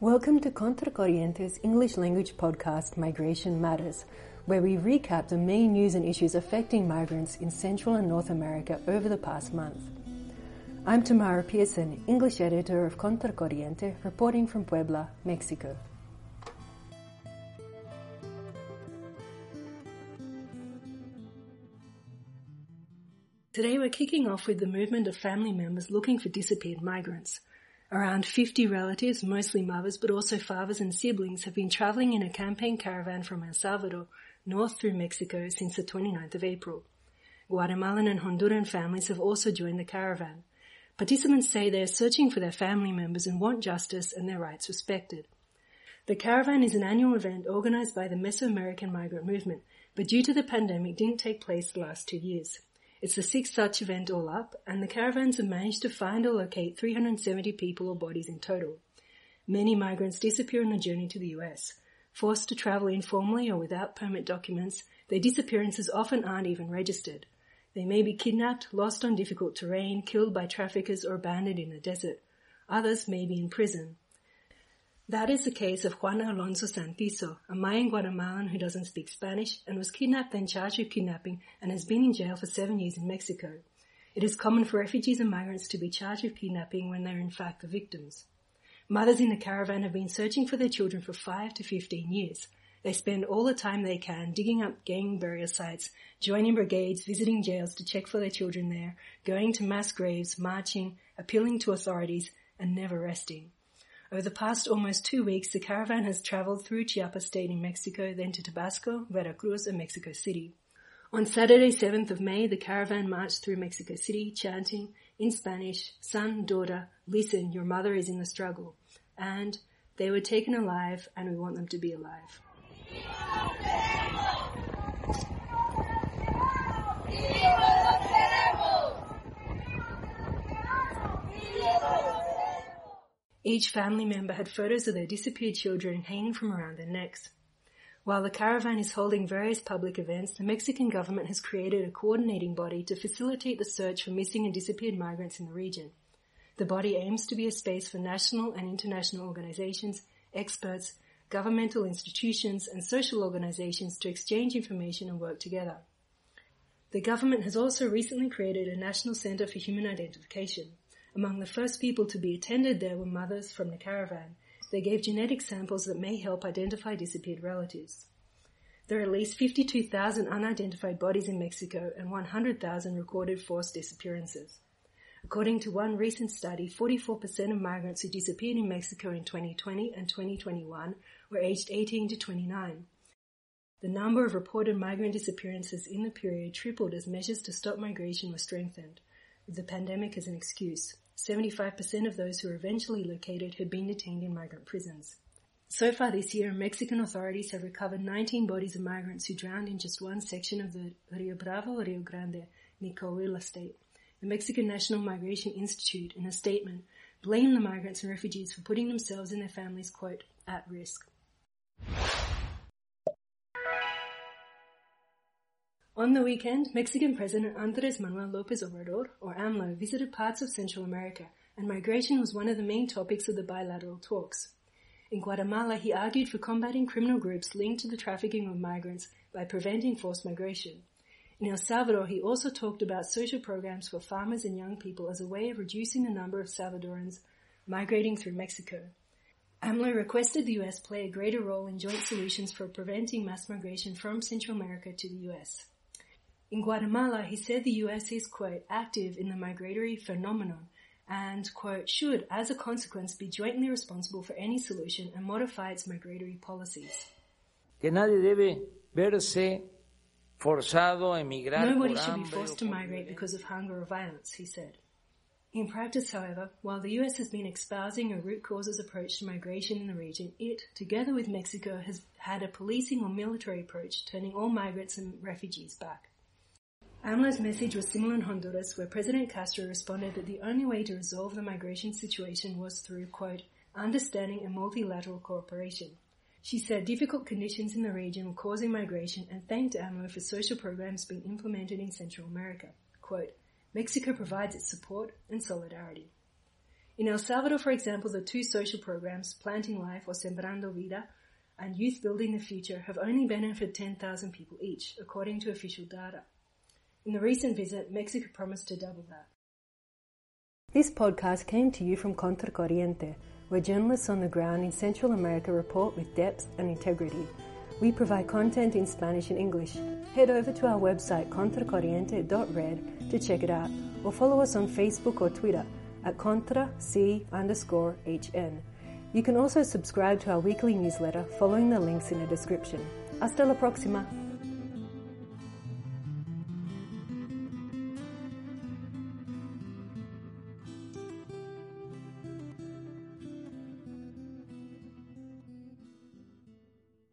Welcome to Contracorriente's English language podcast Migration Matters, where we recap the main news and issues affecting migrants in Central and North America over the past month. I'm Tamara Pearson, English editor of Contracorriente, reporting from Puebla, Mexico. Today we're kicking off with the movement of family members looking for disappeared migrants. Around 50 relatives, mostly mothers, but also fathers and siblings, have been traveling in a campaign caravan from El Salvador north through Mexico since the 29th of April. Guatemalan and Honduran families have also joined the caravan. Participants say they are searching for their family members and want justice and their rights respected. The caravan is an annual event organized by the Mesoamerican migrant movement, but due to the pandemic didn't take place the last two years. It's the sixth such event all up, and the caravans have managed to find or locate 370 people or bodies in total. Many migrants disappear on the journey to the US. Forced to travel informally or without permit documents, their disappearances often aren't even registered. They may be kidnapped, lost on difficult terrain, killed by traffickers, or abandoned in the desert. Others may be in prison. That is the case of Juan Alonso Santiso, a Mayan Guatemalan who doesn't speak Spanish and was kidnapped and charged with kidnapping and has been in jail for seven years in Mexico. It is common for refugees and migrants to be charged with kidnapping when they are in fact the victims. Mothers in the caravan have been searching for their children for five to fifteen years. They spend all the time they can digging up gang burial sites, joining brigades, visiting jails to check for their children there, going to mass graves, marching, appealing to authorities, and never resting. Over the past almost two weeks, the caravan has traveled through Chiapas state in Mexico, then to Tabasco, Veracruz, and Mexico City. On Saturday, 7th of May, the caravan marched through Mexico City, chanting in Spanish, Son, daughter, listen, your mother is in the struggle. And they were taken alive, and we want them to be alive. Each family member had photos of their disappeared children hanging from around their necks. While the caravan is holding various public events, the Mexican government has created a coordinating body to facilitate the search for missing and disappeared migrants in the region. The body aims to be a space for national and international organizations, experts, governmental institutions, and social organizations to exchange information and work together. The government has also recently created a National Center for Human Identification. Among the first people to be attended there were mothers from the caravan. They gave genetic samples that may help identify disappeared relatives. There are at least 52,000 unidentified bodies in Mexico and 100,000 recorded forced disappearances. According to one recent study, 44% of migrants who disappeared in Mexico in 2020 and 2021 were aged 18 to 29. The number of reported migrant disappearances in the period tripled as measures to stop migration were strengthened, the pandemic as an excuse. 75% of those who were eventually located had been detained in migrant prisons. So far this year, Mexican authorities have recovered 19 bodies of migrants who drowned in just one section of the Rio Bravo Rio Grande Coahuila state. The Mexican National Migration Institute, in a statement, blamed the migrants and refugees for putting themselves and their families, quote, at risk. On the weekend, Mexican President Andres Manuel Lopez Obrador, or AMLO, visited parts of Central America, and migration was one of the main topics of the bilateral talks. In Guatemala, he argued for combating criminal groups linked to the trafficking of migrants by preventing forced migration. In El Salvador, he also talked about social programs for farmers and young people as a way of reducing the number of Salvadorans migrating through Mexico. AMLO requested the US play a greater role in joint solutions for preventing mass migration from Central America to the US. In Guatemala, he said the US is, quote, active in the migratory phenomenon and, quote, should, as a consequence, be jointly responsible for any solution and modify its migratory policies. Que nadie debe verse forzado a emigrar Nobody por should be forced to migrate because of hunger or violence, he said. In practice, however, while the US has been espousing a root causes approach to migration in the region, it, together with Mexico, has had a policing or military approach, turning all migrants and refugees back. AMLO's message was similar in Honduras, where President Castro responded that the only way to resolve the migration situation was through, quote, understanding and multilateral cooperation. She said difficult conditions in the region were causing migration and thanked AMLO for social programs being implemented in Central America. Quote, Mexico provides its support and solidarity. In El Salvador, for example, the two social programs, Planting Life or Sembrando Vida, and Youth Building the Future have only benefited 10,000 people each, according to official data. In the recent visit, Mexico promised to double that. This podcast came to you from Contracorriente, where journalists on the ground in Central America report with depth and integrity. We provide content in Spanish and English. Head over to our website contracorriente.red to check it out, or follow us on Facebook or Twitter at contra c underscore hn. You can also subscribe to our weekly newsletter following the links in the description. Hasta la próxima!